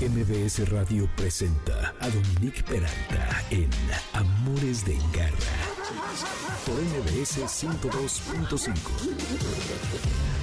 MBS Radio presenta a Dominique Peralta en Amores de Garra por MBS 102.5.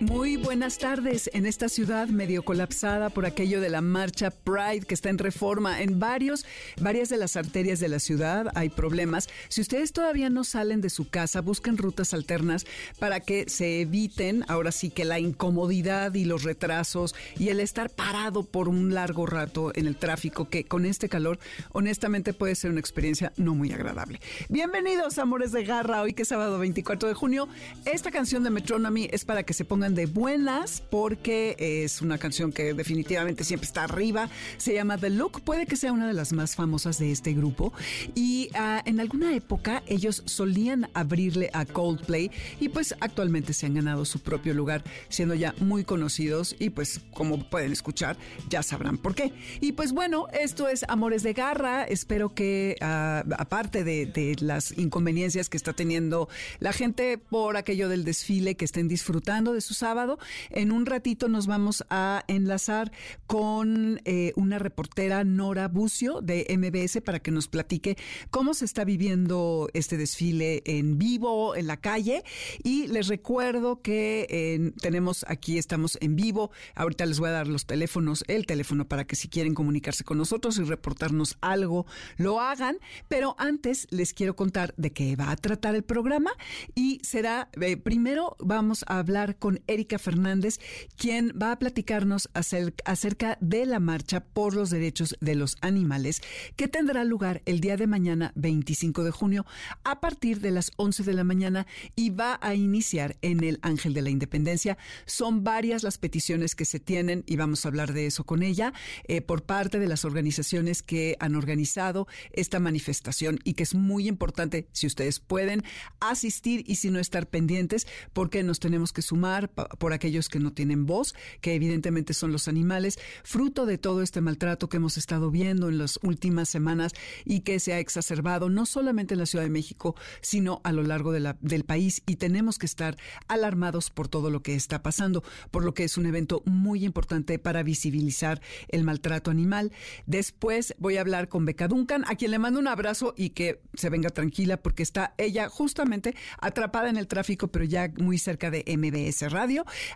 Muy buenas tardes en esta ciudad medio colapsada por aquello de la marcha Pride que está en reforma en varios, varias de las arterias de la ciudad. Hay problemas. Si ustedes todavía no salen de su casa, busquen rutas alternas para que se eviten ahora sí que la incomodidad y los retrasos y el estar parado por un largo rato en el tráfico que con este calor honestamente puede ser una experiencia no muy agradable. Bienvenidos amores de garra, hoy que es sábado 24 de junio. Esta canción de Metronomy es para que se pongan de buenas porque es una canción que definitivamente siempre está arriba. Se llama The Look, puede que sea una de las más famosas de este grupo. Y ah, en alguna época ellos solían abrirle a Coldplay y pues actualmente se han ganado su propio lugar siendo ya muy conocidos y pues como pueden escuchar ya sabrán por qué. Y pues bueno, esto es Amores de Garra. Espero que ah, aparte de, de las inconveniencias que está teniendo la gente por aquello del desfile, que estén disfrutando de sus sábado. En un ratito nos vamos a enlazar con eh, una reportera Nora Bucio de MBS para que nos platique cómo se está viviendo este desfile en vivo, en la calle. Y les recuerdo que tenemos aquí, estamos en vivo. Ahorita les voy a dar los teléfonos, el teléfono para que si quieren comunicarse con nosotros y reportarnos algo, lo hagan. Pero antes les quiero contar de qué va a tratar el programa y será, eh, primero vamos a hablar con Erika Fernández, quien va a platicarnos acerca de la marcha por los derechos de los animales que tendrá lugar el día de mañana 25 de junio a partir de las 11 de la mañana y va a iniciar en el Ángel de la Independencia. Son varias las peticiones que se tienen y vamos a hablar de eso con ella eh, por parte de las organizaciones que han organizado esta manifestación y que es muy importante si ustedes pueden asistir y si no estar pendientes porque nos tenemos que sumar por aquellos que no tienen voz, que evidentemente son los animales, fruto de todo este maltrato que hemos estado viendo en las últimas semanas y que se ha exacerbado no solamente en la Ciudad de México, sino a lo largo de la, del país y tenemos que estar alarmados por todo lo que está pasando, por lo que es un evento muy importante para visibilizar el maltrato animal. Después voy a hablar con Beca Duncan, a quien le mando un abrazo y que se venga tranquila porque está ella justamente atrapada en el tráfico, pero ya muy cerca de MBS Radio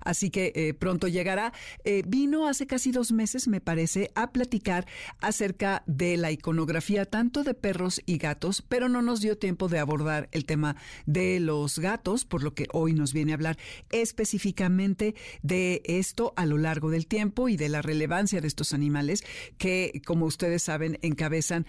así que eh, pronto llegará. Eh, vino hace casi dos meses, me parece, a platicar acerca de la iconografía tanto de perros y gatos, pero no nos dio tiempo de abordar el tema de los gatos, por lo que hoy nos viene a hablar específicamente de esto a lo largo del tiempo y de la relevancia de estos animales que, como ustedes saben, encabezan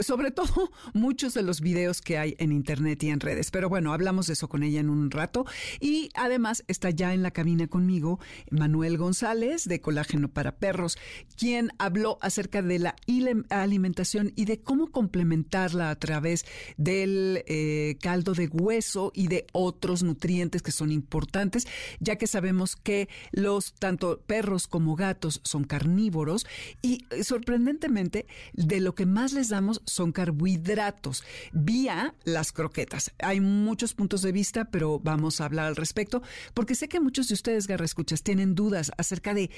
sobre todo muchos de los videos que hay en internet y en redes. Pero bueno, hablamos de eso con ella en un rato y además está ya en la cabina conmigo Manuel González de Colágeno para Perros, quien habló acerca de la alimentación y de cómo complementarla a través del eh, caldo de hueso y de otros nutrientes que son importantes, ya que sabemos que los tanto perros como gatos son carnívoros y eh, sorprendentemente de lo que más les damos son carbohidratos vía las croquetas. Hay muchos puntos de vista, pero vamos a hablar al respecto porque sé que muchos de ustedes, Garra Escuchas, tienen dudas acerca de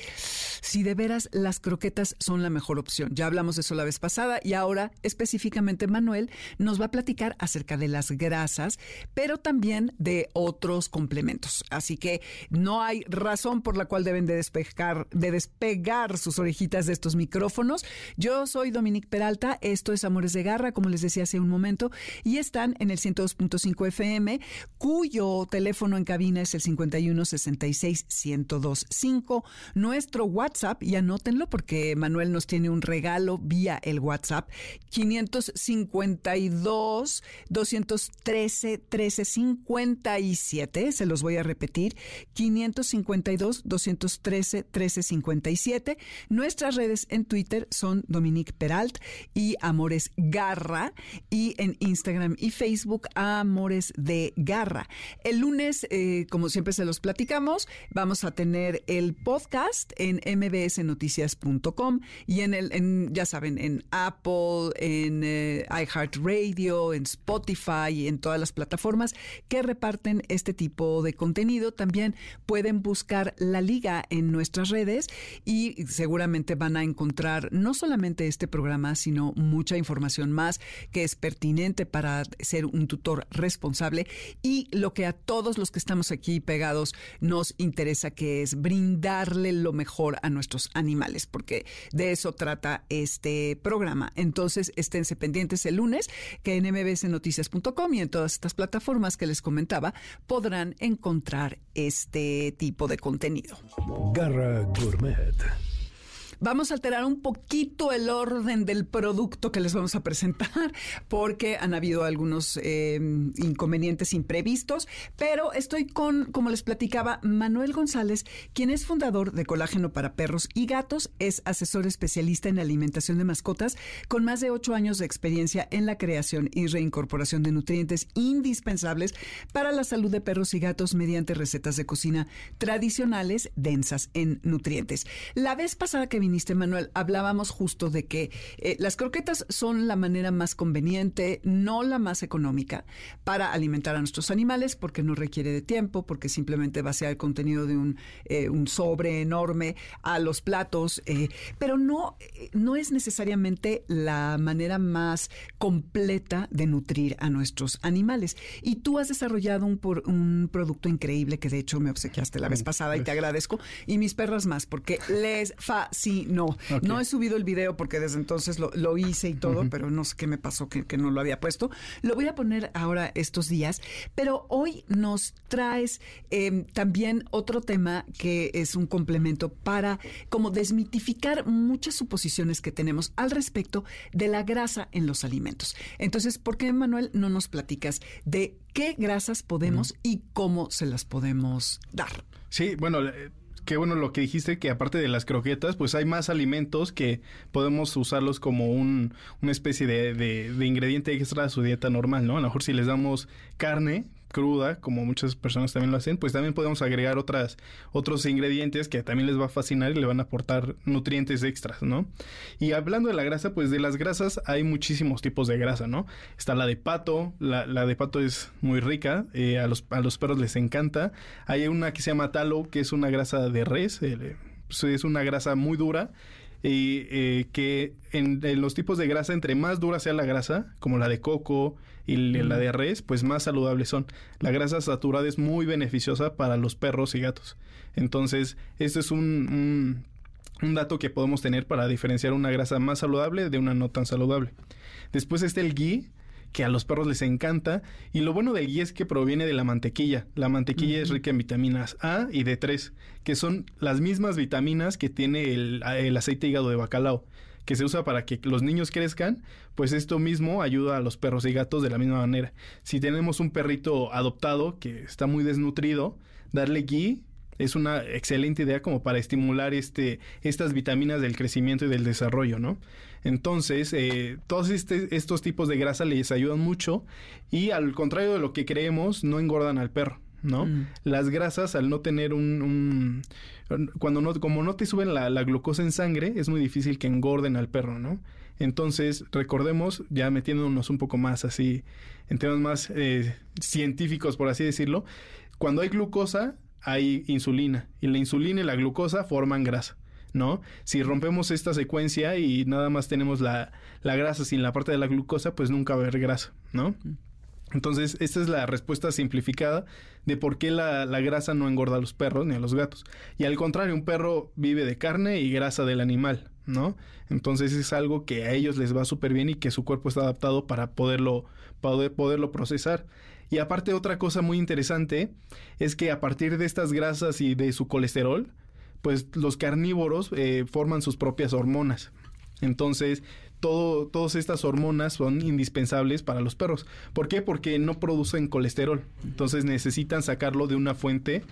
si de veras las croquetas son la mejor opción. Ya hablamos de eso la vez pasada y ahora específicamente Manuel nos va a platicar acerca de las grasas, pero también de otros complementos. Así que no hay razón por la cual deben de despegar, de despegar sus orejitas de estos micrófonos. Yo soy Dominique Peralta, esto es Amores de Garra, como les decía hace un momento, y están en el 102.5 FM, cuyo teléfono en cabina es el 5160 1025 Nuestro WhatsApp, y anótenlo porque Manuel nos tiene un regalo vía el WhatsApp, 552 213 1357. Se los voy a repetir, 552 213 1357. Nuestras redes en Twitter son Dominique Peralt y Amores Garra y en Instagram y Facebook Amores de Garra. El lunes, eh, como siempre se los platico, Vamos a tener el podcast en mbsnoticias.com y en el, en, ya saben, en Apple, en eh, iHeartRadio, en Spotify y en todas las plataformas que reparten este tipo de contenido. También pueden buscar la liga en nuestras redes y seguramente van a encontrar no solamente este programa, sino mucha información más que es pertinente para ser un tutor responsable y lo que a todos los que estamos aquí pegados nos interesa que es brindarle lo mejor a nuestros animales, porque de eso trata este programa. Entonces, esténse pendientes el lunes que en mbsnoticias.com y en todas estas plataformas que les comentaba podrán encontrar este tipo de contenido. Garra Gourmet. Vamos a alterar un poquito el orden del producto que les vamos a presentar porque han habido algunos eh, inconvenientes imprevistos, pero estoy con, como les platicaba, Manuel González, quien es fundador de Colágeno para Perros y Gatos, es asesor especialista en alimentación de mascotas con más de ocho años de experiencia en la creación y reincorporación de nutrientes indispensables para la salud de perros y gatos mediante recetas de cocina tradicionales densas en nutrientes. La vez pasada que viniste, Manuel, hablábamos justo de que eh, las croquetas son la manera más conveniente, no la más económica, para alimentar a nuestros animales, porque no requiere de tiempo, porque simplemente vacía el contenido de un, eh, un sobre enorme a los platos, eh, pero no, no es necesariamente la manera más completa de nutrir a nuestros animales. Y tú has desarrollado un, por, un producto increíble que de hecho me obsequiaste la vez pasada y te agradezco, y mis perras más, porque les fascina no. No he subido el video porque desde entonces lo, hice y todo, pero no sé qué me pasó que, no lo había puesto. Lo voy a poner ahora estos días, pero hoy nos traes em, también otro tema que es un complemento para como desmitificar muchas suposiciones que tenemos al respecto de la grasa en los alimentos. Entonces, ¿por qué, Manuel, no nos platicas de qué grasas podemos y cómo se las podemos dar? Sí, bueno, qué bueno lo que dijiste, que aparte de las croquetas, pues hay más alimentos que podemos usarlos como un, una especie de, de, de ingrediente extra a su dieta normal, ¿no? A lo mejor si les damos carne, cruda, como muchas personas también lo hacen, pues también podemos agregar otras, otros ingredientes que también les va a fascinar y le van a aportar nutrientes extras, ¿no? Y hablando de la grasa, pues de las grasas hay muchísimos tipos de grasa, ¿no? Está la de pato, la, la de pato es muy rica, eh, a, los, a los perros les encanta. Hay una que se llama talo, que es una grasa de res, pues, es una grasa muy dura y eh, que en, los tipos de grasa, entre más dura sea la grasa, como la de coco y la de res, pues más saludables son. La grasa saturada es muy beneficiosa para los perros y gatos. Entonces, este es un, un, dato que podemos tener para diferenciar una grasa más saludable de una no tan saludable. Después está el ghee, que a los perros les encanta. Y lo bueno del ghee es que proviene de la mantequilla. La mantequilla es rica en vitaminas A y D3, que son las mismas vitaminas que tiene el, el aceite hígado de bacalao que se usa para que los niños crezcan, pues esto mismo ayuda a los perros y gatos de la misma manera. Si tenemos un perrito adoptado que está muy desnutrido, darle ghee es una excelente idea como para estimular este, estas vitaminas del crecimiento y del desarrollo, ¿no? Entonces, eh, todos este, estos tipos de grasa les ayudan mucho y al contrario de lo que creemos, no engordan al perro. ¿No? Mm. Las grasas, al no tener un, cuando no, como no te suben la, glucosa en sangre, es muy difícil que engorden al perro, ¿no? Entonces, recordemos, ya metiéndonos un poco más así, en temas más eh, científicos, por así decirlo, cuando hay glucosa, hay insulina, y la insulina y la glucosa forman grasa. ¿no? Si rompemos esta secuencia y nada más tenemos la, la, grasa sin la parte de la glucosa, pues nunca va a haber grasa, ¿no? Entonces, esta es la respuesta simplificada de por qué la, la, grasa no engorda a los perros ni a los gatos. Y al contrario, un perro vive de carne y grasa del animal, ¿no? Entonces es algo que a ellos les va súper bien y que su cuerpo está adaptado para poderlo, poder, poderlo procesar. Y aparte otra cosa muy interesante es que a partir de estas grasas y de su colesterol, pues los carnívoros eh, forman sus propias hormonas. Entonces, todo, todas estas hormonas son indispensables para los perros. ¿Por qué? Porque no producen colesterol. Entonces necesitan sacarlo de una fuente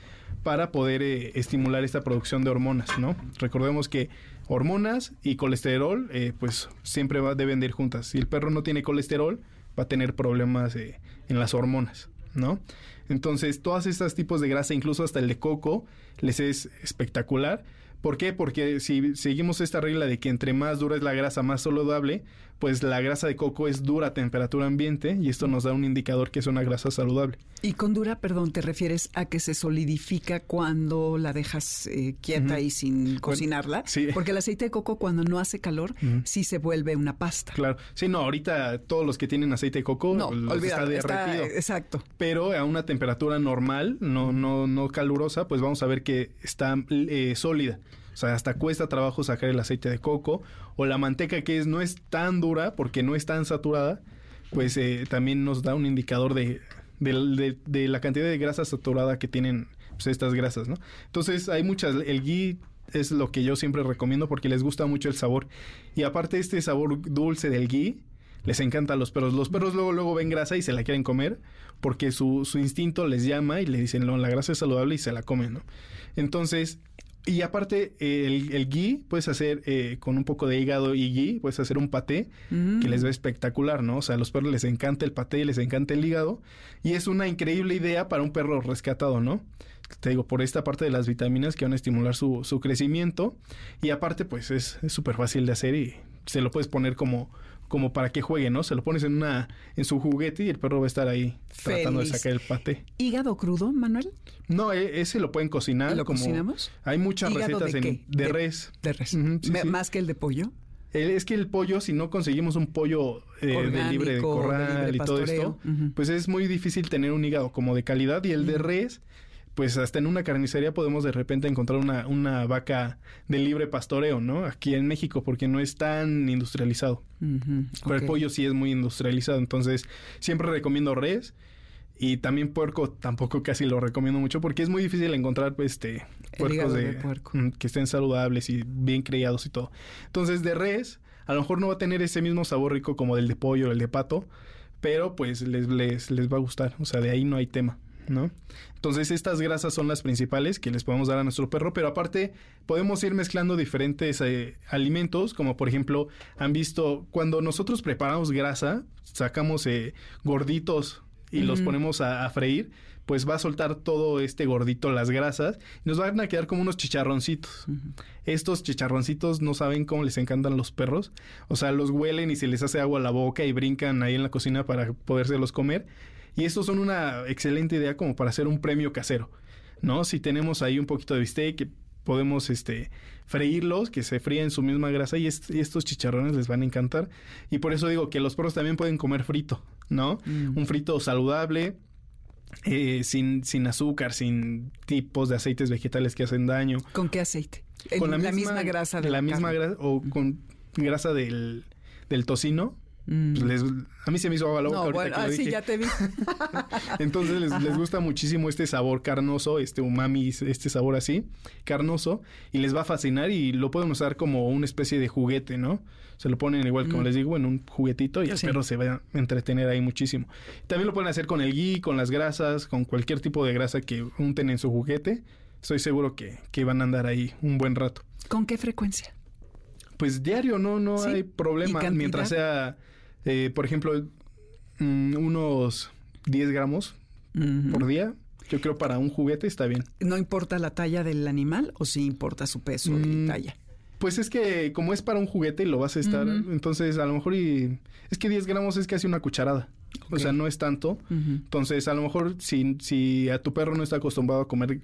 para poder eh, estimular esta producción de hormonas, ¿no? Recordemos que hormonas y colesterol, eh, pues siempre va, deben de ir juntas. Si el perro no tiene colesterol, va a tener problemas en las hormonas. ¿no? Entonces, todos estos tipos de grasa, incluso hasta el de coco, les es espectacular. ¿Por qué? Porque si seguimos esta regla de que entre más dura es la grasa, más saludable, pues la grasa de coco es dura a temperatura ambiente y esto nos da un indicador que es una grasa saludable. Y con dura, perdón, te refieres a que se solidifica cuando la dejas eh, quieta y sin cocinarla. sí. Porque el aceite de coco cuando no hace calor sí se vuelve una pasta. Claro. Sí, no, ahorita todos los que tienen aceite de coco no, los está derretido. exacto. Pero a una temperatura normal, no, no, no calurosa, pues vamos a ver que está eh, sólida. O sea, hasta cuesta trabajo sacar el aceite de coco o la manteca que es no es tan dura porque no es tan saturada, pues eh, también nos da un indicador de, de, la cantidad de grasa saturada que tienen pues, estas grasas, ¿no? Entonces hay muchas, el ghee es lo que yo siempre recomiendo porque les gusta mucho el sabor y aparte este sabor dulce del ghee les encanta a los perros. Los perros luego luego ven grasa y se la quieren comer porque su, su instinto les llama y le dicen, no, la grasa es saludable y se la comen, ¿no? Entonces, y aparte, el, el ghee puedes hacer eh, con un poco de hígado y ghee, puedes hacer un paté Mm. que les ve espectacular, ¿no? O sea, a los perros les encanta el paté, les encanta el hígado. Y es una increíble idea para un perro rescatado, ¿no? Te digo, por esta parte de las vitaminas que van a estimular su, su crecimiento. Y aparte, pues es súper fácil de hacer y se lo puedes poner como, como para que juegue, ¿no? Se lo pones en una en su juguete y el perro va a estar ahí tratando de sacar el paté. ¿Hígado crudo, Manuel? No, e- ese lo pueden cocinar. ¿Y lo como- cocinamos? Hay muchas ¿Hígado recetas de en- qué? de, De- res. De res. Sí, sí. ¿Más que el de pollo? El- es que el pollo, si no conseguimos un pollo eh, de libre de de corral libre y todo esto, pues es muy difícil tener un hígado como de calidad. Y el de res, pues hasta en una carnicería podemos de repente encontrar una, una vaca de libre pastoreo, ¿no? Aquí en México, porque no es tan industrializado. Pero el pollo sí es muy industrializado, entonces siempre recomiendo res. Y también puerco tampoco casi lo recomiendo mucho porque es muy difícil encontrar este puercos de puerco. mm, que estén saludables y bien criados y todo. Entonces de res a lo mejor no va a tener ese mismo sabor rico como del de pollo o el de pato, pero pues les, les, les va a gustar, o sea, de ahí no hay tema. ¿No? Entonces estas grasas son las principales que les podemos dar a nuestro perro, pero aparte podemos ir mezclando diferentes eh, alimentos, como por ejemplo, han visto, cuando nosotros preparamos grasa, sacamos eh, gorditos y los ponemos a, a freír, pues va a soltar todo este gordito, las grasas, y nos van a quedar como unos chicharroncitos. Estos chicharroncitos no saben cómo les encantan los perros. O sea, los huelen y se les hace agua a la boca y brincan ahí en la cocina para podérselos comer. Y estos son una excelente idea como para hacer un premio casero, ¿no? Si tenemos ahí un poquito de bistec, podemos este freírlos, que se fríen en su misma grasa y, est- y estos chicharrones les van a encantar. Y por eso digo que los perros también pueden comer frito, ¿no? Mm. Un frito saludable, eh, sin, sin azúcar, sin tipos de aceites vegetales que hacen daño. ¿Con qué aceite? Con la, misma, grasa de la, la, misma grasa o con grasa del, del tocino. Mm. Pues les- a mí se me hizo agua la boca No, ahorita bueno, que lo ah, sí, ya te vi. Entonces les, les gusta muchísimo este sabor carnoso, este umami, este sabor así, carnoso, y les va a fascinar y lo pueden usar como una especie de juguete, ¿no? Se lo ponen igual, como Mm. les digo, en un juguetito y el Sí. perro se va a entretener ahí muchísimo. También lo pueden hacer con el ghee, con las grasas, con cualquier tipo de grasa que unten en su juguete. Estoy seguro que, que van a andar ahí un buen rato. ¿Con qué frecuencia? Pues diario, no, no Sí. hay ¿Y problema. Mientras sea, eh, por ejemplo, mm, unos 10 gramos por día, yo creo para un juguete está bien. ¿No importa la talla del animal o sí importa su peso y Mm, talla? Pues es que como es para un juguete y lo vas a estar, entonces a lo mejor y... Es que 10 gramos es casi una cucharada. O sea, no es tanto. Entonces, a lo mejor si, si a tu perro no está acostumbrado a comer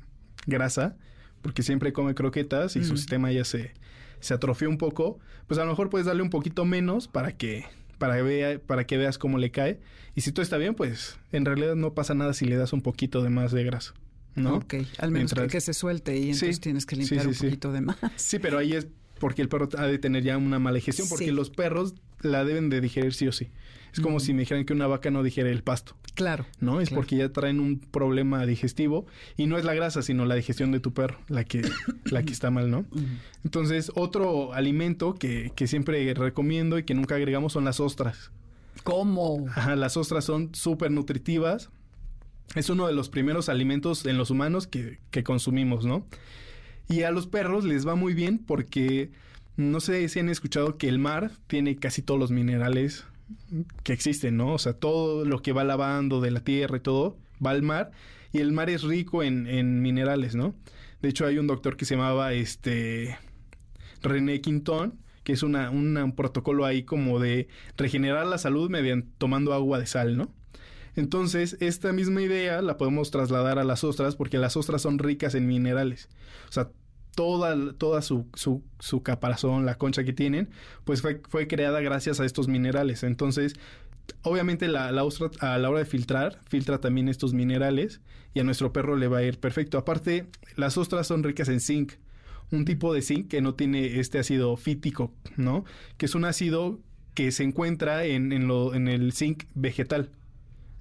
grasa, porque siempre come croquetas y su sistema ya se, se atrofió un poco, pues a lo mejor puedes darle un poquito menos para que, para, vea, para que veas cómo le cae. Y si todo está bien, pues en realidad no pasa nada si le das un poquito de más de grasa. ¿no? Ok, al menos Mientras- que, se suelte y entonces Sí, tienes que limpiar sí, un poquito de más. Sí, pero ahí es porque el perro ha de tener ya una mala digestión, porque Sí. los perros la deben de digerir sí o sí. Es como si me dijeran que una vaca no digiere el pasto. Claro. ¿no? Es Claro. porque ya traen un problema digestivo y no es la grasa, sino la digestión de tu perro, la que, la que está mal, ¿no? Entonces, otro alimento que, que siempre recomiendo y que nunca agregamos son las ostras. ¿Cómo? Ajá, las ostras son súper nutritivas. Es uno de los primeros alimentos en los humanos que, que consumimos, ¿no? Y a los perros les va muy bien porque no sé si han escuchado que el mar tiene casi todos los minerales que existen, ¿no? O sea, todo lo que va lavando de la tierra y todo va al mar y el mar es rico en, minerales, ¿no? De hecho, hay un doctor que se llamaba este René Quintón, que es una, un protocolo ahí como de regenerar la salud mediante tomando agua de sal, ¿no? Entonces, esta misma idea la podemos trasladar a las ostras porque las ostras son ricas en minerales. O sea, toda, toda su, su, su caparazón, la concha que tienen, pues fue, fue creada gracias a estos minerales. Entonces, obviamente la, la, ostra a la hora de filtrar, filtra también estos minerales y a nuestro perro le va a ir perfecto. Aparte, las ostras son ricas en zinc, un tipo de zinc que no tiene este ácido fítico, ¿no? Que es un ácido que se encuentra en, en, lo, en el zinc vegetal.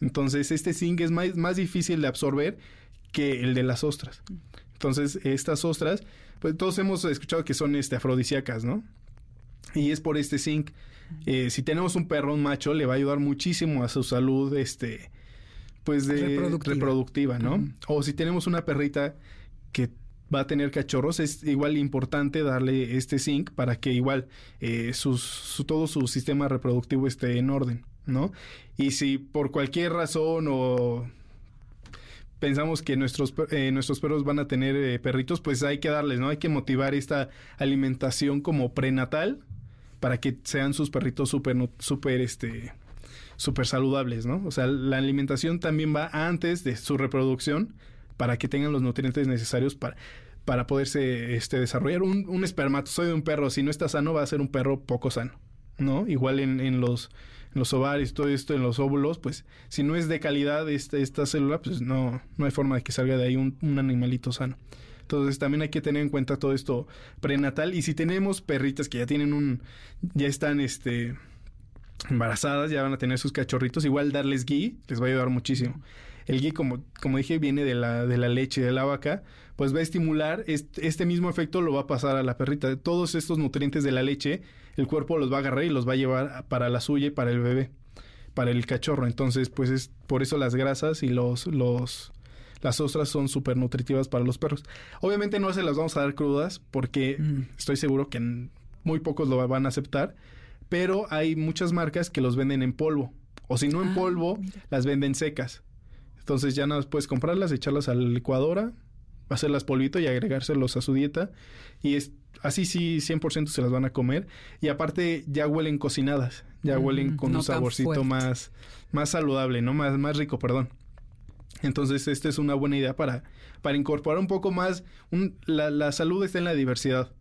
Entonces, este zinc es más, más difícil de absorber que el de las ostras. Entonces, estas ostras, pues todos hemos escuchado que son este, afrodisíacas, ¿no? Y es por este zinc. Eh, si tenemos un perro, un macho, le va a ayudar muchísimo a su salud, este, pues de reproductiva, ¿no? O si tenemos una perrita que va a tener cachorros, es igual importante darle este zinc para que igual eh, sus, su, todo su sistema reproductivo esté en orden, ¿no? Y si por cualquier razón o pensamos que nuestros, eh, nuestros perros van a tener eh, perritos, pues hay que darles, ¿no? Hay que motivar esta alimentación como prenatal para que sean sus perritos súper, súper, este, súper saludables, ¿no? O sea, la alimentación también va antes de su reproducción para que tengan los nutrientes necesarios para, para poderse este, desarrollar. Un, un espermatozoide de un perro, si no está sano, va a ser un perro poco sano, ¿no? Igual en, en los los ovarios, todo esto en los óvulos, pues si no es de calidad esta, esta célula, pues no, no hay forma de que salga de ahí un, un animalito sano. Entonces también hay que tener en cuenta todo esto prenatal. Y si tenemos perritas que ya tienen un, ya están este embarazadas, ya van a tener sus cachorritos, igual darles gui les va a ayudar muchísimo. El ghee, como, como dije, viene de la, de la leche de la vaca, pues va a estimular, este mismo efecto lo va a pasar a la perrita. Todos estos nutrientes de la leche, el cuerpo los va a agarrar y los va a llevar para la suya y para el bebé, para el cachorro. Entonces, pues es por eso las grasas y los, los, las ostras son súper nutritivas para los perros. Obviamente no se las vamos a dar crudas porque mm. estoy seguro que muy pocos lo van a aceptar, pero hay muchas marcas que los venden en polvo. O si no en ah, polvo, las venden secas. Entonces ya nada más puedes comprarlas, echarlas a la licuadora, hacerlas polvito y agregárselos a su dieta. Y es así sí 100% se las van a comer. Y aparte ya huelen cocinadas, ya huelen con un saborcito más, más saludable, ¿no? Más, más rico, perdón. Entonces, esta es una buena idea para, para incorporar un poco más. Un, la, la, salud está en la diversidad.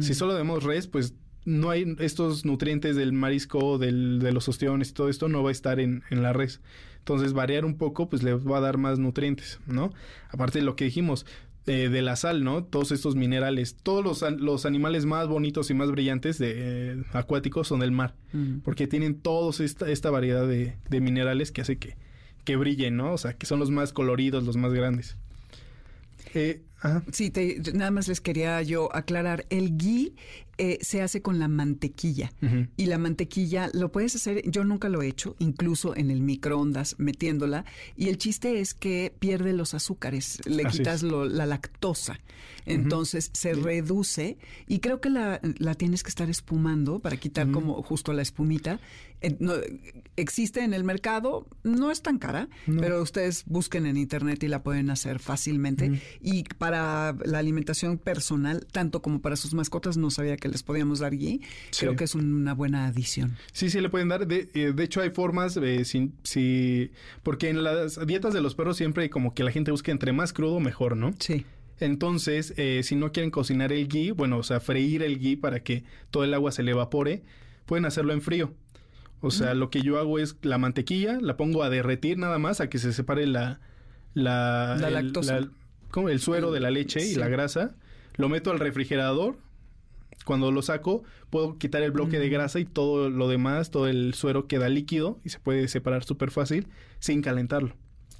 Si solo vemos res, pues no hay estos nutrientes del marisco, del, de los ostiones y todo esto no va a estar en, en la res. Entonces, variar un poco, pues le va a dar más nutrientes, ¿no? Aparte de lo que dijimos, eh, de la sal, ¿no? Todos estos minerales, todos los, los animales más bonitos y más brillantes de eh, acuáticos son del mar, porque tienen todos esta, esta variedad de, de, minerales que hace que, que brillen, ¿no? O sea, que son los más coloridos, los más grandes. Eh, Sí, te, nada más les quería yo aclarar. El ghee eh, se hace con la mantequilla. Y la mantequilla lo puedes hacer, yo nunca lo he hecho, incluso en el microondas metiéndola. Y el chiste es que pierde los azúcares, le quitas la lactosa. Entonces se reduce y creo que la, la, tienes que estar espumando para quitar como justo la espumita. Eh, no, existe en el mercado, no es tan cara, pero ustedes busquen en internet y la pueden hacer fácilmente. Y para la alimentación personal, tanto como para sus mascotas, no sabía que les podíamos dar ghee. Creo que es una buena adición. Sí, sí, le pueden dar. De, eh, de hecho, hay formas, eh, si, porque en las dietas de los perros siempre como que la gente busca entre más crudo, mejor, ¿no? Sí. Entonces, eh, si no quieren cocinar el ghee, bueno, o sea, freír el ghee para que todo el agua se le evapore, pueden hacerlo en frío. O sea, lo que yo hago es la mantequilla, la pongo a derretir nada más, a que se separe la... La, la lactosa. como el suero de la leche y la grasa. Lo meto al refrigerador. Cuando lo saco, puedo quitar el bloque de grasa y todo lo demás, todo el suero queda líquido y se puede separar súper fácil sin calentarlo.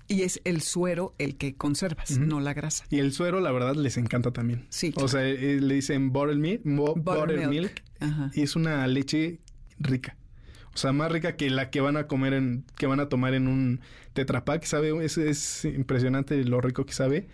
Y es el suero el que conservas, no la grasa. Y el suero, la verdad, les encanta también. Sí. O sea, eh, le dicen buttermilk, buttermilk, y es una leche rica. O sea, más rica que la que van a comer en, que van a tomar en un tetrapack, ¿sabe? Es, es impresionante lo rico que sabe.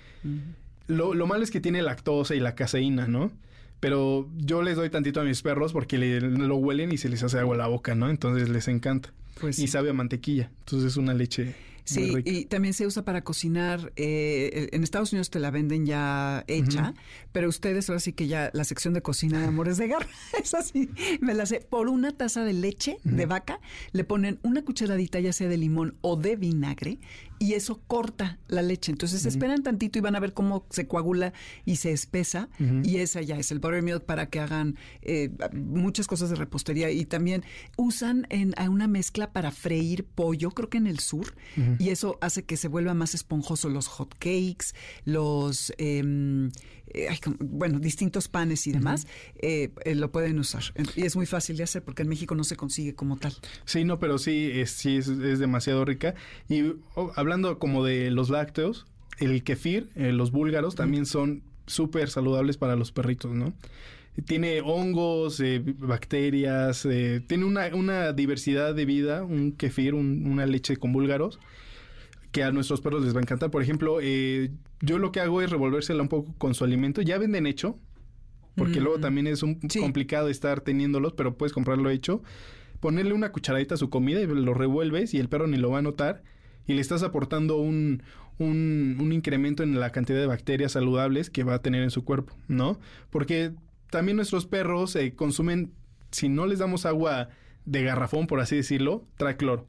lo, lo, malo es que tiene lactosa y la caseína, ¿no? Pero yo les doy tantito a mis perros porque le, lo huelen y se les hace agua a la boca, ¿no? Entonces les encanta. Pues y sabe a mantequilla. Entonces es una leche Sí, y también se usa para cocinar. Eh, en Estados Unidos te la venden ya hecha, pero ustedes ahora sí que ya la sección de cocina de Amores de Garra, es así, me la sé. Por una taza de leche de vaca le ponen una cucharadita ya sea de limón o de vinagre y eso corta la leche. Entonces esperan tantito y van a ver cómo se coagula y se espesa. Y esa ya es el buttermilk para que hagan eh, muchas cosas de repostería. Y también usan en, una mezcla para freír pollo, creo que en el sur, y eso hace que se vuelva más esponjoso los hot cakes, los... Em, eh, bueno, distintos panes y demás, eh, lo pueden usar. Y es muy fácil de hacer porque en México no se consigue como tal. Sí, no, pero sí, es, sí es, demasiado rica. Y oh, hablando como de los lácteos, el kefir, eh, los búlgaros, también son súper saludables para los perritos, ¿no? Tiene hongos, bacterias, tiene una, una, diversidad de vida, un kefir, una leche con búlgaros que a nuestros perros les va a encantar. Por ejemplo, eh, yo lo que hago es revolvérsela un poco con su alimento. Ya venden hecho, porque luego mm. también es un complicado estar teniéndolos, pero puedes comprarlo hecho. Ponerle una cucharadita a su comida y lo revuelves y el perro ni lo va a notar. Y le estás aportando un, un, un incremento en la cantidad de bacterias saludables que va a tener en su cuerpo, ¿no? Porque también nuestros perros eh, consumen, si no les damos agua de garrafón, por así decirlo, trae cloro.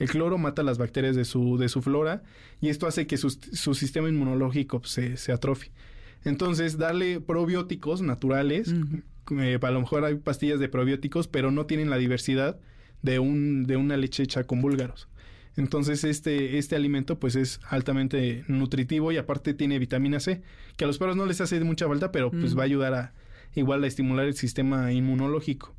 El cloro mata las bacterias de su, de su flora y esto hace que su, sistema inmunológico pues, se, se, atrofie. Entonces, darle probióticos naturales, eh, a lo mejor hay pastillas de probióticos, pero no tienen la diversidad de, un, de una leche hecha con búlgaros. Entonces, este, este alimento pues es altamente nutritivo y aparte tiene vitamina C, que a los perros no les hace mucha falta, pero pues va a ayudar a igual a estimular el sistema inmunológico.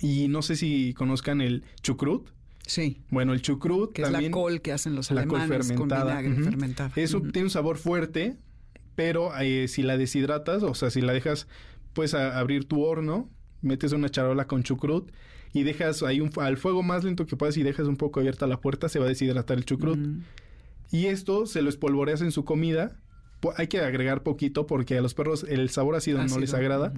Y no sé si conozcan el chucrut. Sí. Bueno, el chucrut que es la col que hacen los alemanes la col fermentada. con vinagre Eso tiene un sabor fuerte, pero eh, si la deshidratas, o sea, si la dejas, pues a abrir tu horno, metes una charola con chucrut y dejas ahí un, al fuego más lento que puedas y dejas un poco abierta la puerta, se va a deshidratar el chucrut. Y esto se lo espolvoreas en su comida. Hay que agregar poquito porque a los perros el sabor ácido, no les agrada.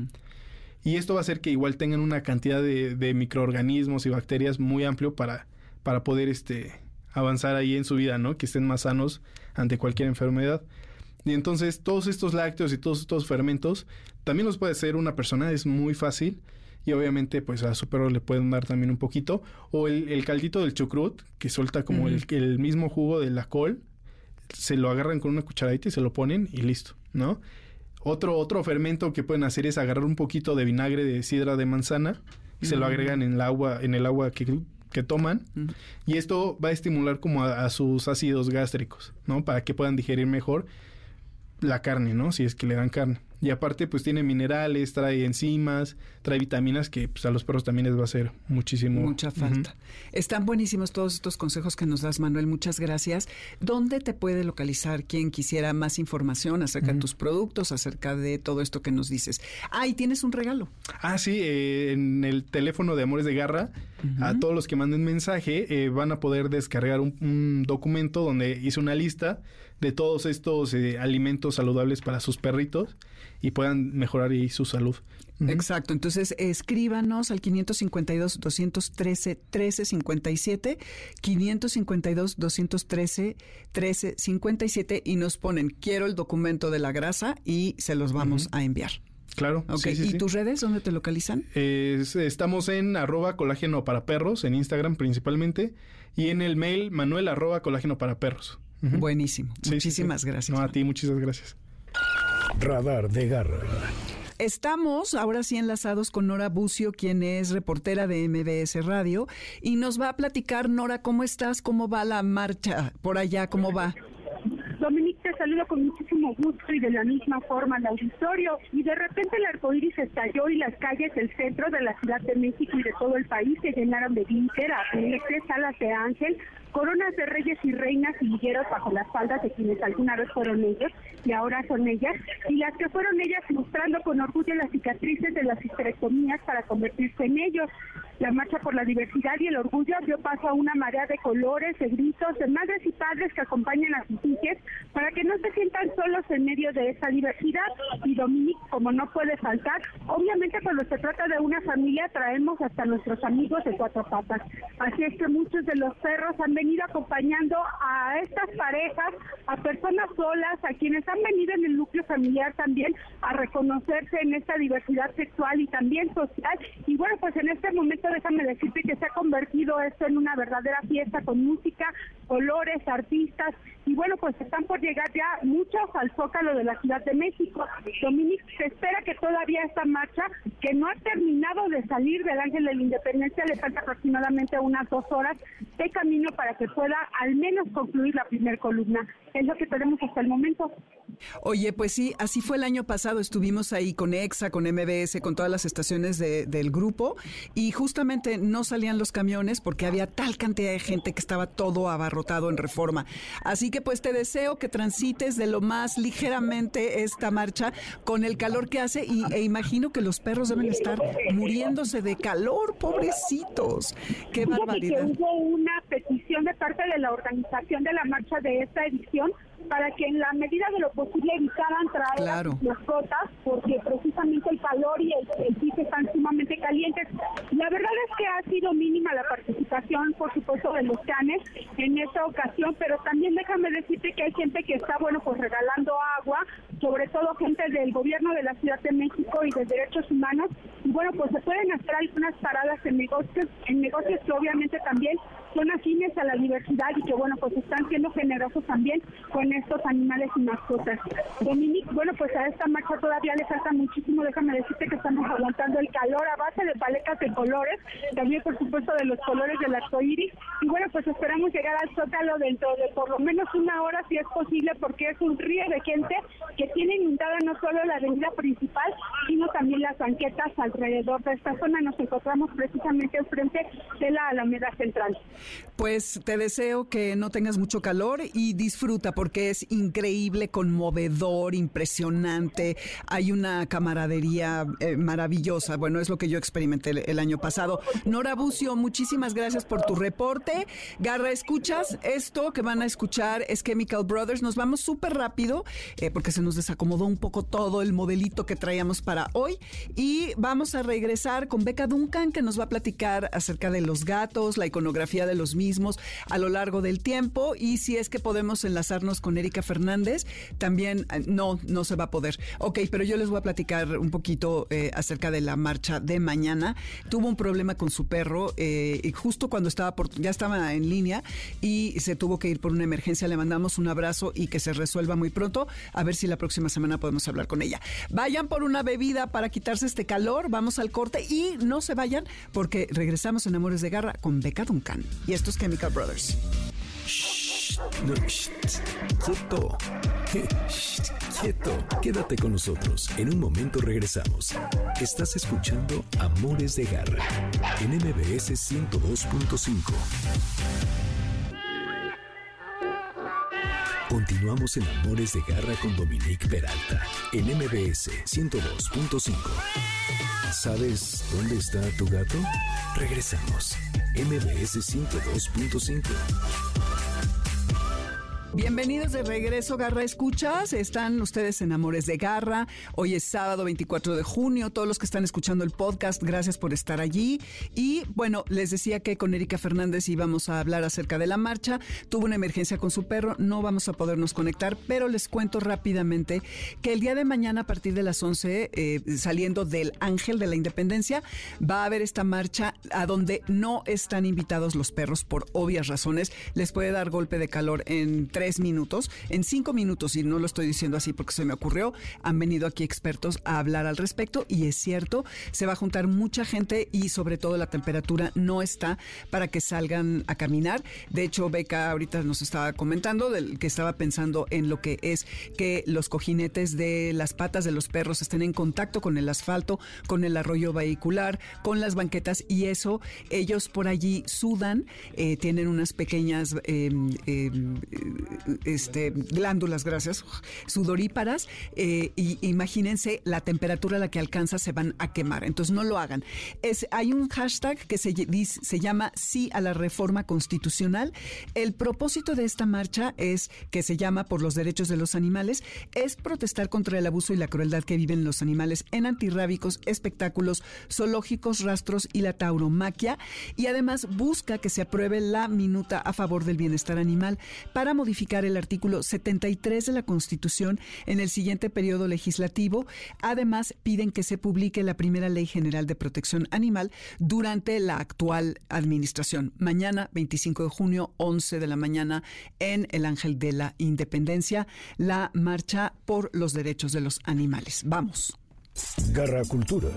Y esto va a hacer que igual tengan una cantidad de, de microorganismos y bacterias muy amplio para para poder este, avanzar ahí en su vida, ¿no? Que estén más sanos ante cualquier enfermedad. Y entonces todos estos lácteos y todos estos fermentos también los puede hacer una persona, es muy fácil. Y obviamente pues a su perro le pueden dar también un poquito. O el, caldito del chucrut, que suelta como el, el mismo jugo de la col, se lo agarran con una cucharadita y se lo ponen y listo, ¿no? Otro, otro fermento que pueden hacer es agarrar un poquito de vinagre de sidra de manzana y se lo agregan en el agua, en el agua que que toman y esto va a estimular como a, sus ácidos gástricos, ¿no? Para que puedan digerir mejor la carne, ¿no? Si es que le dan carne. Y aparte, pues tiene minerales, trae enzimas, trae vitaminas que pues, a los perros también les va a hacer muchísimo. Mucha falta. Están buenísimos todos estos consejos que nos das, Manuel. Muchas gracias. ¿Dónde te puede localizar quien quisiera más información acerca de tus productos, acerca de todo esto que nos dices? Ah, y tienes un regalo. Ah, sí, eh, en el teléfono de Amores de Garra, a todos los que manden mensaje, eh, van a poder descargar un, un documento donde hice una lista de todos estos eh, alimentos saludables para sus perritos y puedan mejorar ahí su salud. Exacto, entonces escríbanos al 552 213 1357, 552 213 1357 y nos ponen quiero el documento de la grasa y se los vamos a enviar. Claro. Okay. ¿Y tus redes dónde te localizan? estamos en arroba colágeno para perros, en Instagram principalmente, y en el mail manuel arroba colágeno para perros. Buenísimo. Muchísimas gracias. No, a ti, muchas gracias. Radar de Garra. Estamos ahora sí enlazados con Nora Bucio, quien es reportera de MBS Radio, y nos va a platicar, Nora, ¿cómo estás? ¿Cómo va la marcha por allá? ¿Cómo va? Dominique, te saludo con muchísimo gusto y de la misma forma al auditorio. Y de repente el arco iris estalló y las calles del centro de la Ciudad de México y de todo el país se llenaron de glitter, tres salas de ángel, coronas de reyes y reinas y ligueros bajo las faldas de quienes alguna vez fueron ellos y ahora son ellas, y las que fueron ellas mostrando con orgullo las cicatrices de las histerectomías para convertirse en ellos. La marcha por la diversidad y el orgullo dio paso a una marea de colores, de gritos, de madres y padres que acompañan a sus hijas para que no se sientan solos en medio de esa diversidad. Y Dominique, como no puede faltar, obviamente cuando se trata de una familia traemos hasta nuestros amigos de cuatro patas. Así es que muchos de los perros han venido acompañando a estas parejas, a personas solas, a quienes han venido en el núcleo familiar también a reconocerse en esta diversidad sexual y también social. Y bueno, pues en este momento déjame decirte que se ha convertido esto en una verdadera fiesta con música, colores, artistas y bueno, pues están por llegar ya muchos al Zócalo de la Ciudad de México. Dominique, se espera que todavía esta marcha, que no ha terminado de salir del Ángel de la Independencia, le falta aproximadamente unas dos horas de camino para que pueda al menos concluir la primera columna. Es lo que tenemos hasta el momento. Oye, pues sí, así fue el año pasado. Estuvimos ahí con EXA, con MBS, con todas las estaciones del grupo y justamente no salían los camiones porque había tal cantidad de gente que estaba todo abarrotado en reforma. Así que pues te deseo que transites de lo más ligeramente esta marcha con el calor que hace y, e imagino que los perros deben estar muriéndose de calor, pobrecitos. Qué barbaridad. Que hubo una petición de parte de la organización de la marcha de esta edición para que en la medida de lo posible evitaran traer las mascotas, porque precisamente el calor y el, el están sumamente calientes. La verdad es que ha sido mínima la participación, por supuesto, de los canes en esta ocasión, pero también déjame decirte que hay gente que está, bueno, pues regalando agua, sobre todo gente del gobierno de la Ciudad de México y de Derechos Humanos. Y bueno, pues se pueden hacer algunas paradas en negocios, en negocios que obviamente también son afines a la diversidad y que, bueno, pues están siendo generosos también con estos animales y mascotas. Dominique, bueno, pues a esta marcha todavía le falta muchísimo. Déjame decirte que estamos aguantando el calor a base de paletas de colores, también, por supuesto, de los colores del arco iris. Y bueno, pues esperamos llegar al Zócalo dentro de por lo menos una hora, si es posible, porque es un río de gente que tiene inundada no solo la avenida principal, sino también las banquetas alrededor de esta zona. Nos encontramos precisamente enfrente de la Alameda Central. Pues te deseo que no tengas mucho calor y disfruta porque es increíble, conmovedor, impresionante. Hay una camaradería eh, maravillosa. Bueno, es lo que yo experimenté el, año pasado. Nora Bucio, muchísimas gracias por tu reporte. Garra, ¿escuchas? Esto que van a escuchar es Chemical Brothers. Nos vamos súper rápido eh, porque se nos desacomodó un poco todo el modelito que traíamos para hoy. Y vamos a regresar con Beca Duncan que nos va a platicar acerca de los gatos, la iconografía de los mismos a lo largo del tiempo y si es que podemos enlazarnos con Erika Fernández, también eh, no, no se va a poder. Ok, pero yo les voy a platicar un poquito eh, acerca de la marcha de mañana. Tuvo un problema con su perro eh, y justo cuando estaba ya estaba en línea y se tuvo que ir por una emergencia. Le mandamos un abrazo y que se resuelva muy pronto. A ver si la próxima semana podemos hablar con ella. Vayan por una bebida para quitarse este calor. Vamos al corte y no se vayan porque regresamos en Amores de Garra con Beca Duncan y estos Chemical Brothers. Shh, no, shh, quieto. Quieto. Quédate con nosotros. En un momento regresamos. Estás escuchando Amores de Garra en MBS 102.5. Continuamos en Amores de Garra con Dominique Peralta en MBS 102.5. ¿Sabes dónde está tu gato? Regresamos. MBS 102.5. Bienvenidos de regreso, Garra Escuchas. Están ustedes en Amores de Garra. Hoy es sábado 24 de junio. Todos los que están escuchando el podcast, gracias por estar allí. Y bueno, les decía que con Erika Fernández íbamos a hablar acerca de la marcha. Tuvo una emergencia con su perro, no vamos a podernos conectar, pero les cuento rápidamente que el día de mañana a partir de las 11, eh, saliendo del Ángel de la Independencia, va a haber esta marcha a donde no están invitados los perros por obvias razones. Les puede dar golpe de calor en tres minutos. En cinco minutos, y no lo estoy diciendo así porque se me ocurrió, han venido aquí expertos a hablar al respecto y es cierto, se va a juntar mucha gente y sobre todo la temperatura no está para que salgan a caminar. De hecho, Beca ahorita nos estaba comentando del que estaba pensando en lo que es que los cojinetes de las patas de los perros estén en contacto con el asfalto, con el arroyo vehicular, con las banquetas y eso ellos por allí sudan, eh, tienen unas pequeñas em, em, este, glándulas, gracias, sudoríparas, eh, y imagínense la temperatura a la que alcanza se van a quemar. Entonces no lo hagan. Es, hay un hashtag que se, se llama Sí a la reforma constitucional. El propósito de esta marcha es que se llama por los derechos de los animales, es protestar contra el abuso y la crueldad que viven los animales en antirrábicos, espectáculos, zoológicos, rastros y la tauromaquia. Y además busca que se apruebe la minuta a favor del bienestar animal para modificar el artículo 73 de la Constitución en el siguiente periodo legislativo. Además, piden que se publique la primera Ley General de Protección Animal durante la actual administración. Mañana, 25 de junio, 11 de la mañana, en el Ángel de la Independencia, la marcha por los derechos de los animales. Vamos. Garra Cultura.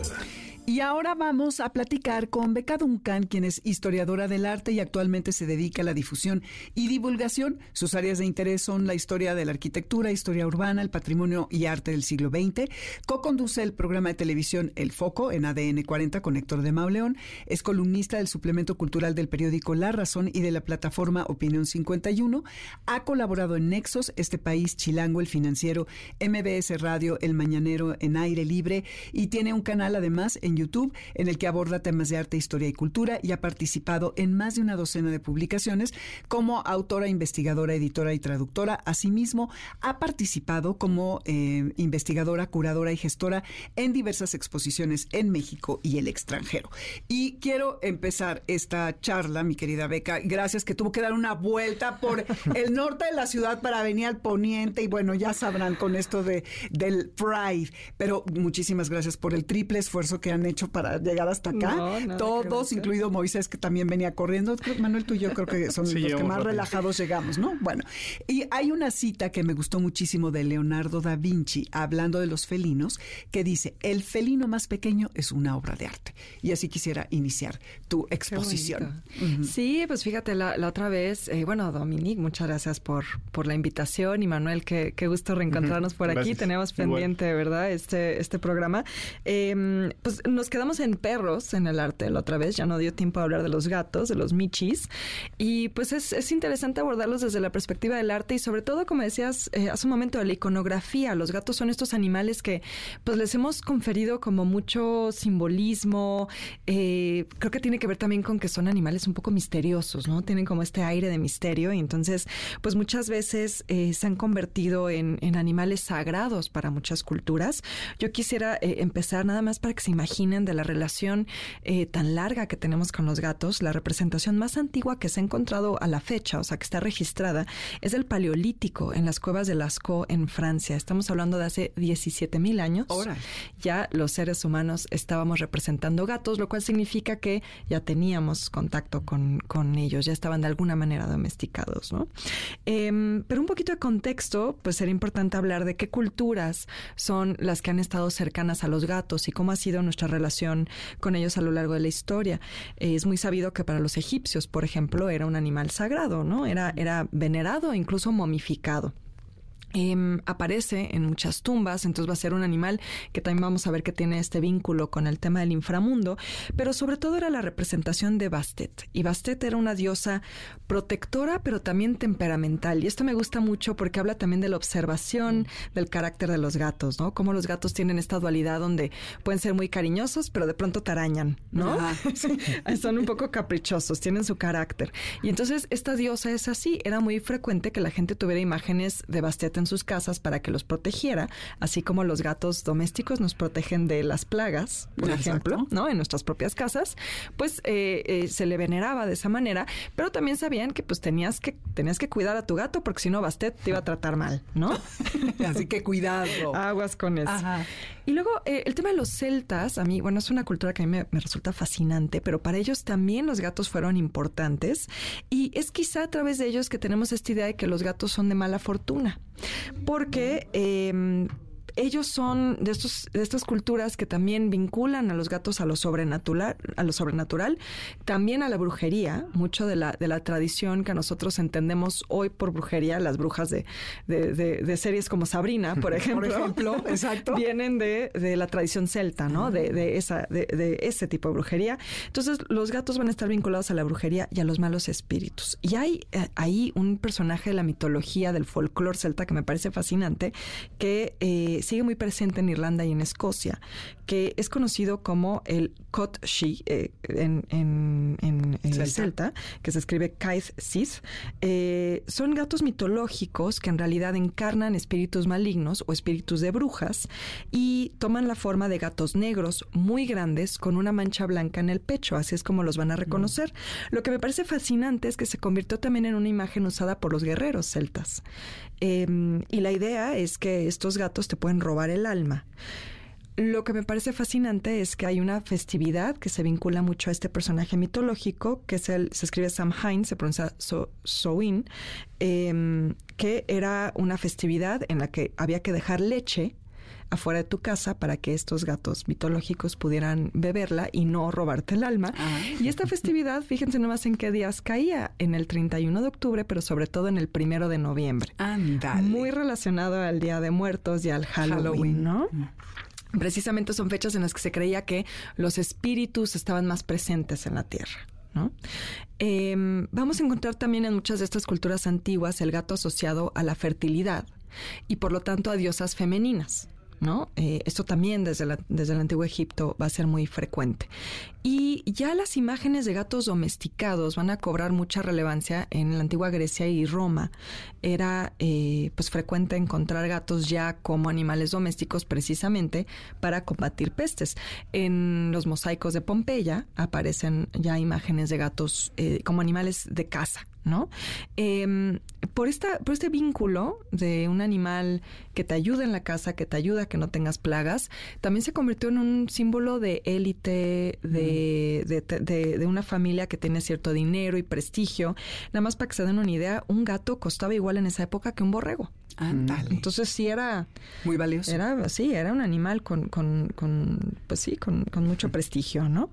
Y ahora vamos a platicar con Beca Duncan, quien es historiadora del arte y actualmente se dedica a la difusión y divulgación. Sus áreas de interés son la historia de la arquitectura, historia urbana, el patrimonio y arte del siglo XX. Co-conduce el programa de televisión El Foco en ADN 40 con Héctor de Mauleón. Es columnista del suplemento cultural del periódico La Razón y de la plataforma Opinión 51. Ha colaborado en Nexos, Este País, Chilango, El Financiero, MBS Radio, El Mañanero en Aire Libre y tiene un canal además en YouTube en el que aborda temas de arte, historia y cultura y ha participado en más de una docena de publicaciones como autora, investigadora, editora y traductora. Asimismo, ha participado como eh, investigadora, curadora y gestora en diversas exposiciones en México y el extranjero. Y quiero empezar esta charla, mi querida Beca, gracias que tuvo que dar una vuelta por el norte de la ciudad para venir al poniente y bueno, ya sabrán con esto de del Pride, pero muchísimas gracias por el triple esfuerzo que han hecho para llegar hasta acá. Todos, incluido Moisés, que también venía corriendo. Manuel, tú y yo creo que son los que más relajados llegamos, ¿no? Bueno, y hay una cita que me gustó muchísimo de Leonardo da Vinci, hablando de los felinos, que dice, el felino más pequeño es una obra de arte. Y así quisiera iniciar tu exposición. Sí, pues fíjate, la, otra vez, eh, bueno, Dominique, muchas gracias por, por la invitación y Manuel, qué, qué gusto reencontrarnos por aquí. Tenemos pendiente, ¿verdad? Este, este programa. Em, pues nos quedamos en perros en el arte la otra vez, ya no dio tiempo a hablar de los gatos, de los michis, y pues es, es interesante abordarlos desde la perspectiva del arte y sobre todo, como decías eh, hace un momento, de la iconografía. Los gatos son estos animales que pues les hemos conferido como mucho simbolismo, eh, creo que tiene que ver también con que son animales un poco misteriosos, ¿no? Tienen como este aire de misterio y entonces pues muchas veces eh, se han convertido en, en, animales sagrados para muchas culturas. Yo quisiera empezar nada más para que se imaginen de la relación eh, tan larga que tenemos con los gatos, la representación más antigua que se ha encontrado a la fecha, o sea, que está registrada, es el paleolítico en las cuevas de Lascaux en Francia. Estamos hablando de hace 17 mil años. Ahora. Ya los seres humanos estábamos representando gatos, lo cual significa que ya teníamos contacto con, con ellos, ya estaban de alguna manera domesticados, ¿no? Em, pero un poquito de contexto, pues sería importante hablar de qué culturas son las que han estado cercanas a los gatos y cómo ha sido nuestra relación con ellos a lo largo de la historia. es muy sabido que para los egipcios, por ejemplo, era un animal sagrado, ¿no? Era, era venerado e incluso momificado. Em, aparece en muchas tumbas, entonces va a ser un animal que también vamos a ver que tiene este vínculo con el tema del inframundo, pero sobre todo era la representación de Bastet. Y Bastet era una diosa protectora, pero también temperamental. Y esto me gusta mucho porque habla también de la observación del carácter de los gatos, ¿no? Cómo los gatos tienen esta dualidad donde pueden ser muy cariñosos, pero de pronto te arañan, ¿no? Son un poco caprichosos, tienen su carácter. Y entonces esta diosa es así. Era muy frecuente que la gente tuviera imágenes de Bastet en sus casas para que los protegiera, así como los gatos domésticos nos protegen de las plagas, por ejemplo, ¿no? En nuestras propias casas, pues eh, eh, se le veneraba de esa manera, pero también sabían que pues tenías que tenías que cuidar a tu gato porque si no Bastet te iba a tratar mal, ¿no? así que cuidado. Aguas con eso. Y luego eh, el tema de los celtas, a mí, bueno, es una cultura que a mí me, resulta fascinante, pero para ellos también los gatos fueron importantes y es quizá a través de ellos que tenemos esta idea de que los gatos son de mala fortuna porque em, ellos son de estos de estas culturas que también vinculan a los gatos a lo sobrenatural, a lo sobrenatural, también a la brujería, mucho de la de la tradición que nosotros entendemos hoy por brujería, las brujas de, de, series como Sabrina, por ejemplo, por ejemplo exacto. vienen de, de, la tradición celta, ¿no? De, esa de, ese tipo de brujería. Entonces, los gatos van a estar vinculados a la brujería y a los malos espíritus. Y hay eh, ahí un personaje de la mitología del folclore celta que me parece fascinante, que eh, sigue muy presente en Irlanda y en Escocia, que es conocido como el Cotshi eh, en, en, en celta. que se escribe Kaith Sis. Eh, son gatos mitológicos que en realidad encarnan espíritus malignos o espíritus de brujas y toman la forma de gatos negros muy grandes con una mancha blanca en el pecho, así es como los van a reconocer. Lo que me parece fascinante es que se convirtió también en una imagen usada por los guerreros celtas. Em, y la idea es que estos gatos te pueden robar el alma. Lo que me parece fascinante es que hay una festividad que se vincula mucho a este personaje mitológico, que es el, se escribe Samhain, se pronuncia so, Soin, em, que era una festividad en la que había que dejar leche afuera de tu casa para que estos gatos mitológicos pudieran beberla y no robarte el alma. Ah. Y esta festividad, fíjense nomás en qué días caía, en el 31 de octubre, pero sobre todo en el primero de noviembre. Muy relacionado al Día de Muertos y al Halloween. ¿no? Mm. Precisamente son fechas en las que se creía que los espíritus estaban más presentes en la tierra. ¿no? Em, vamos a encontrar también en muchas de estas culturas antiguas el gato asociado a la fertilidad y por lo tanto a diosas femeninas. ¿No? Eh, esto también desde, desde el antiguo Egipto va a ser muy frecuente. Y ya las imágenes de gatos domesticados van a cobrar mucha relevancia en la antigua Grecia y Roma. Era eh, pues frecuente encontrar gatos ya como animales domésticos precisamente para combatir pestes. En los mosaicos de Pompeya aparecen ya imágenes de gatos eh, como animales de caza, ¿no? Em, por, esta, por este vínculo de un animal que te ayuda en la casa, que te ayuda a que no tengas plagas, también se convirtió en un símbolo de élite, de, de, de, una familia que tiene cierto dinero y prestigio. Nada más para que se den una idea, un gato costaba igual en esa época que un borrego. Ah, Entonces sí era muy valioso. Era sí, era un animal con, con, con pues sí, con, con mucho prestigio, ¿no?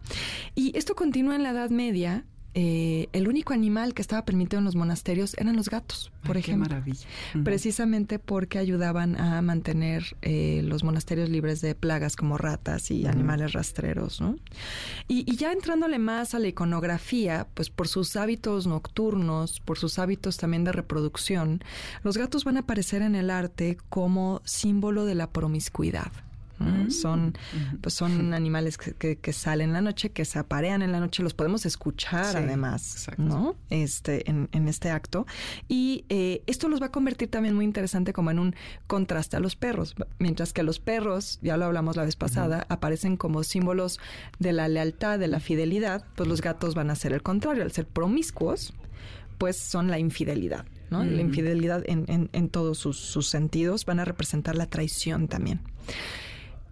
Y esto continúa en la Edad Media eh, el único animal que estaba permitido en los monasterios eran los gatos, por ejemplo. Qué maravilla. Precisamente porque ayudaban a mantener eh, los monasterios libres de plagas como ratas y animales rastreros, ¿no? Y, y, ya entrándole más a la iconografía, pues por sus hábitos nocturnos, por sus hábitos también de reproducción, los gatos van a aparecer en el arte como símbolo de la promiscuidad. Mm. Son, pues son animales que, que, salen en la noche, que se aparean en la noche, los podemos escuchar además, ¿no? Este, en, en, este acto. Y eh, esto los va a convertir también muy interesante como en un contraste a los perros. Mientras que los perros, ya lo hablamos la vez pasada, aparecen como símbolos de la lealtad, de la fidelidad, pues los gatos van a ser el contrario. Al ser promiscuos, pues son la infidelidad. ¿no? La infidelidad en, en, en todos sus, sus, sentidos van a representar la traición también.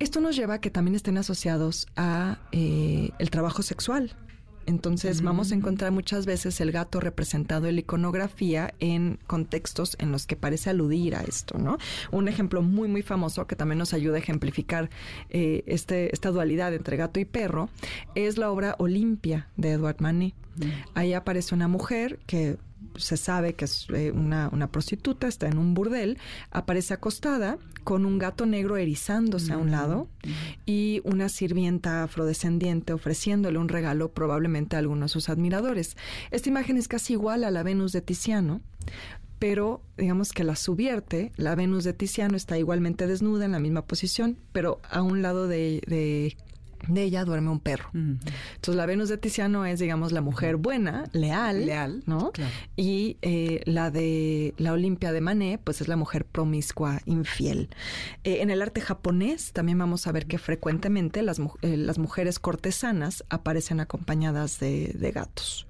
Esto nos lleva a que también estén asociados a eh, el trabajo sexual. Entonces vamos a encontrar muchas veces el gato representado en la iconografía en contextos en los que parece aludir a esto, ¿no? Un ejemplo muy muy famoso que también nos ayuda a ejemplificar eh, este, esta dualidad entre gato y perro es la obra Olimpia de Edward Manet. Ahí aparece una mujer que se sabe que es eh, una, una, prostituta, está en un burdel, aparece acostada con un gato negro erizándose a un lado y una sirvienta afrodescendiente ofreciéndole un regalo probablemente a alguno de sus admiradores. Esta imagen es casi igual a la Venus de Tiziano, pero digamos que la subierte, la Venus de Tiziano está igualmente desnuda en la misma posición, pero a un lado de, de de ella duerme un perro. Entonces la Venus de Tiziano es, digamos, la mujer buena, leal, leal, ¿no? Y eh, la de la Olimpia de Manet, pues es la mujer promiscua, infiel. Eh, en el arte japonés también vamos a ver que frecuentemente las, eh, las mujeres cortesanas aparecen acompañadas de, gatos.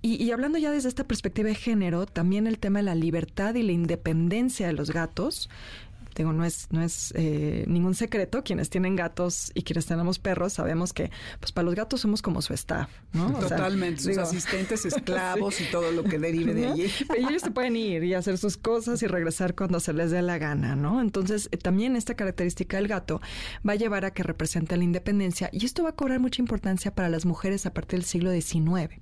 Y, y, hablando ya desde esta perspectiva de género, también el tema de la libertad y la independencia de los gatos digo, no es, no es eh, ningún secreto, quienes tienen gatos y quienes tenemos perros, sabemos que pues para los gatos somos como su staff, ¿no? Totalmente, sus asistentes, esclavos y todo lo que derive de allí. Pero ellos se pueden ir y hacer sus cosas y regresar cuando se les dé la gana, ¿no? Entonces, eh, también esta característica del gato va a llevar a que represente la independencia y esto va a cobrar mucha importancia para las mujeres a partir del siglo XIX.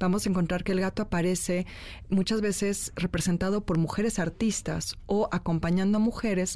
Vamos a encontrar que el gato aparece muchas veces representado por mujeres artistas o acompañando a mujeres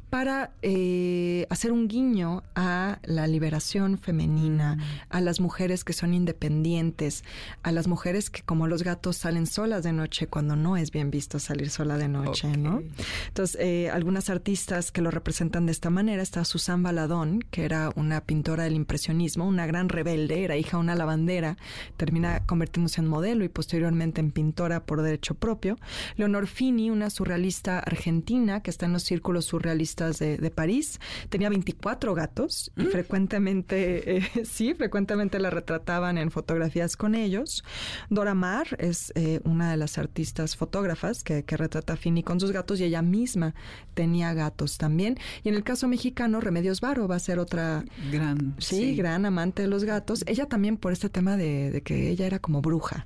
para eh, hacer un guiño a la liberación femenina, mm. a las mujeres que son independientes, a las mujeres que como los gatos salen solas de noche cuando no es bien visto salir sola de noche, ¿no? Entonces, eh, algunas artistas que lo representan de esta manera está Susan Baladón, que era una pintora del impresionismo, una gran rebelde, era hija de una lavandera, termina convirtiéndose en modelo y posteriormente en pintora por derecho propio. Leonor Fini, una surrealista argentina que está en los círculos surrealistas de, París. Tenía 24 gatos y mm. frecuentemente, eh, sí, frecuentemente la retrataban en fotografías con ellos. Dora Maar es eh, una de las artistas fotógrafas que, retrata a Fini con sus gatos y ella misma tenía gatos también. Y en el caso mexicano, Remedios Varo va a ser otra gran, sí, gran amante de los gatos. Ella también por este tema de, que ella era como bruja.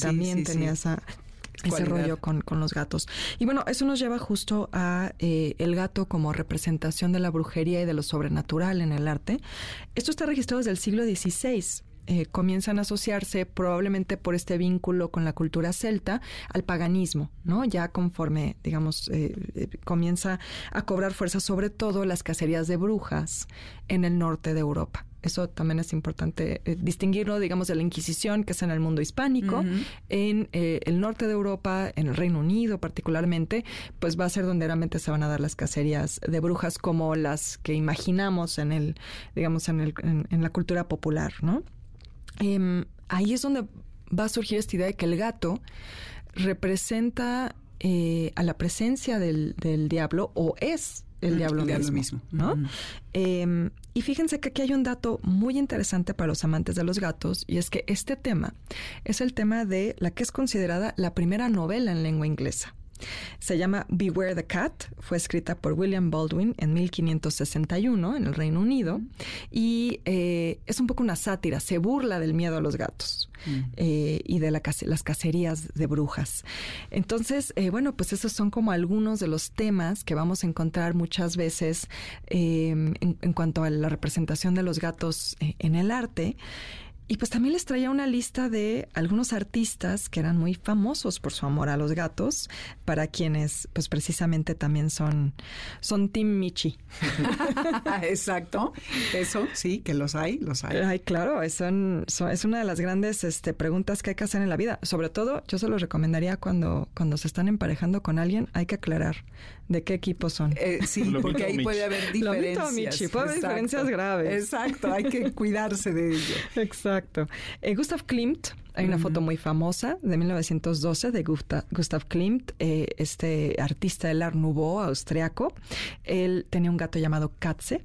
también tenía esa ese rollo con, los gatos. Y bueno, eso nos lleva justo a eh, el gato como representación de la brujería y de lo sobrenatural en el arte. Esto está registrado desde el siglo XVI. Eh, comienzan a asociarse probablemente por este vínculo con la cultura celta al paganismo, ¿no? Ya conforme, digamos, eh, comienza a cobrar fuerza sobre todo las cacerías de brujas en el norte de Europa. Eso también es importante eh, distinguirlo, digamos, de la Inquisición, que es en el mundo hispánico, en eh, el norte de Europa, en el Reino Unido particularmente, pues va a ser donde realmente se van a dar las cacerías de brujas como las que imaginamos en el, digamos, en, el, en, la cultura popular, ¿no? Em, ahí es donde va a surgir esta idea de que el gato representa eh, a la presencia del, del diablo o es el diablo, mismo, ¿no? Y fíjense que aquí hay un dato muy interesante para los amantes de los gatos y es que este tema es el tema de la que es considerada la primera novela en lengua inglesa. Se llama Beware the Cat, fue escrita por William Baldwin en 1561 en el Reino Unido y eh, es un poco una sátira, se burla del miedo a los gatos mm. eh, y de las cacerías de brujas. Entonces, eh, bueno, pues esos son como algunos de los temas que vamos a encontrar muchas veces en, en, cuanto a la representación de los gatos en el arte. Y pues también les traía una lista de algunos artistas que eran muy famosos por su amor a los gatos, para quienes pues precisamente también son, son Team Michi. Exacto, eso sí, que los hay, los hay. Ay, claro, es, es una de las grandes este, preguntas que hay que hacer en la vida. Sobre todo, yo se los recomendaría cuando, cuando se están emparejando con alguien, hay que aclarar de qué equipo son. Eh, sí, porque ahí puede haber diferencias. Michi, puede haber diferencias graves. Exacto, hay que cuidarse de ello. Exacto. Eh, Gustav Klimt, hay una foto muy famosa de 1912 de Gustav, Klimt, eh, este artista del Art Nouveau austriaco. Él tenía un gato llamado Katze.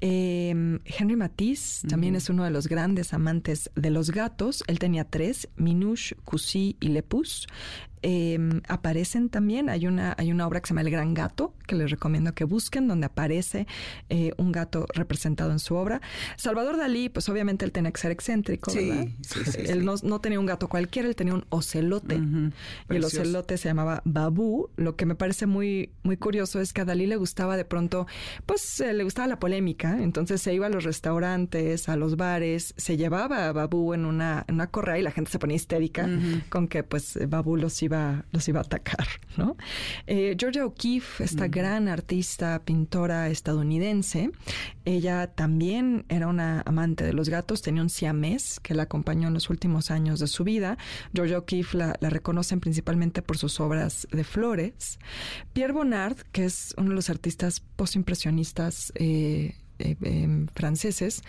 Henry Matisse también es uno de los grandes amantes de los gatos. Él tenía tres, Minouche, Cusi y Lepus. Em, aparecen también, hay una, hay una obra que se llama El Gran Gato, que les recomiendo que busquen, donde aparece eh, un gato representado en su obra. Salvador Dalí, pues obviamente él tenía que ser excéntrico, ¿verdad? él no, tenía un gato cualquiera, él tenía un ocelote. Y el ocelote se llamaba Babú. Lo que me parece muy, muy curioso es que a Dalí le gustaba de pronto, pues eh, le gustaba la polémica, entonces se iba a los restaurantes, a los bares, se llevaba a Babú en una, en una correa y la gente se ponía histérica con que pues Babú los iba los iba a atacar, ¿no? Eh, Georgia O'Keeffe, esta gran artista, pintora estadounidense, ella también era una amante de los gatos, tenía un siamés que la acompañó en los últimos años de su vida. Georgia O'Keeffe la, reconocen principalmente por sus obras de flores. Pierre Bonnard, que es uno de los artistas postimpresionistas eh, eh, em, franceses.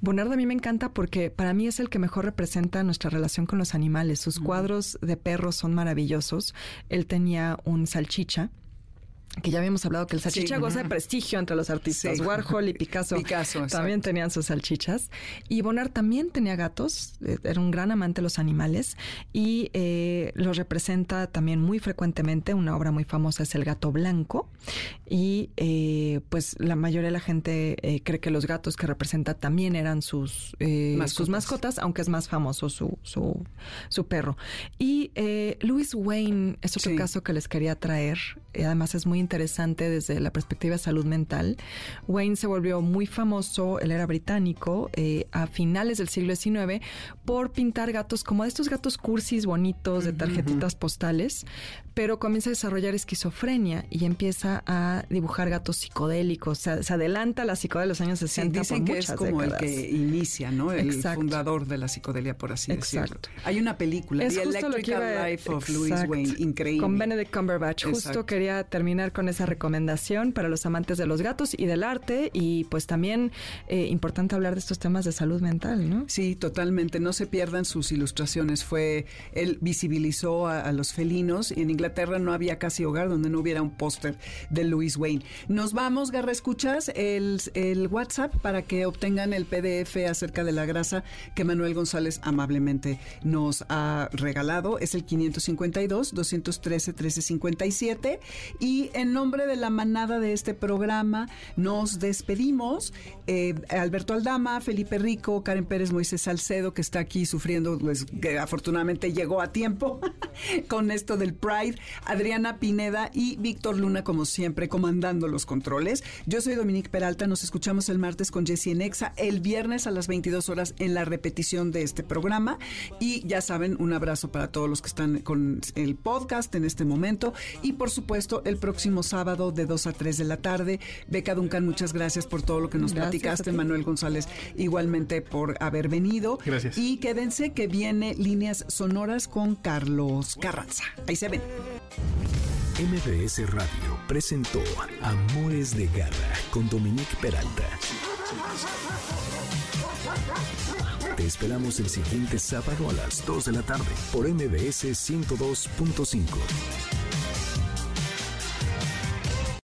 Bonnard a mí me encanta porque para mí es el que mejor representa nuestra relación con los animales. Sus cuadros de perros son maravillosos. Él tenía un salchicha que ya habíamos hablado que el salchicha goza de prestigio entre los artistas. Warhol y Picasso, también tenían sus salchichas. Y Bonnard también tenía gatos, eh, era un gran amante de los animales y eh, los representa también muy frecuentemente. Una obra muy famosa es El gato blanco y eh, pues la mayoría de la gente cree que los gatos que representa también eran sus, mascotas. sus mascotas, aunque es más famoso su, su, su perro. Y Louis Wayne es otro caso que les quería traer. Además es muy interesante desde la perspectiva de salud mental. Wayne se volvió muy famoso, él era británico, eh, a finales del siglo XIX, por pintar gatos como de estos gatos cursis bonitos de tarjetitas postales, pero comienza a desarrollar esquizofrenia y empieza a dibujar gatos psicodélicos. Se, se adelanta a la psicodelia de los años 60. dicen que es como el que inicia, ¿no? El fundador de la psicodelia, por así Exacto. decirlo. Hay una película, The Electrical Life of Louis Wayne, increíble. Con Benedict Cumberbatch. Justo terminar con esa recomendación para los amantes de los gatos y del arte y pues también eh, importante hablar de estos temas de salud mental, ¿no? Sí, totalmente. No se pierdan sus ilustraciones. Fue, él visibilizó a, los felinos y en Inglaterra no había casi hogar donde no hubiera un póster de Louis Wayne. Nos vamos, Garra Escuchas, el, WhatsApp para que obtengan el PDF acerca de la grasa que Manuel González amablemente nos ha regalado. Es el 552-213-1357. Y en nombre de la manada de este programa, nos despedimos. Eh, Alberto Aldama, Felipe Rico, Karen Pérez, Moisés Salcedo, que está aquí sufriendo, pues, que afortunadamente llegó a tiempo con esto del Pride. Adriana Pineda y Víctor Luna, como siempre, comandando los controles. Yo soy Dominique Peralta, nos escuchamos el martes con Jessie Nexa, el viernes a las 22 horas en la repetición de este programa. Y ya saben, un abrazo para todos los que están con el podcast en este momento. Y por supuesto, el próximo sábado de 2 a 3 de la tarde. Beca Duncan, muchas gracias por todo lo que nos platicaste. Manuel González, igualmente por haber venido. Gracias. Y quédense que viene líneas sonoras con Carlos Carranza. Ahí se ven. MBS Radio presentó Amores de Garra con Dominique Peralta. Te esperamos el siguiente sábado a las 2 de la tarde por MBS 102.5.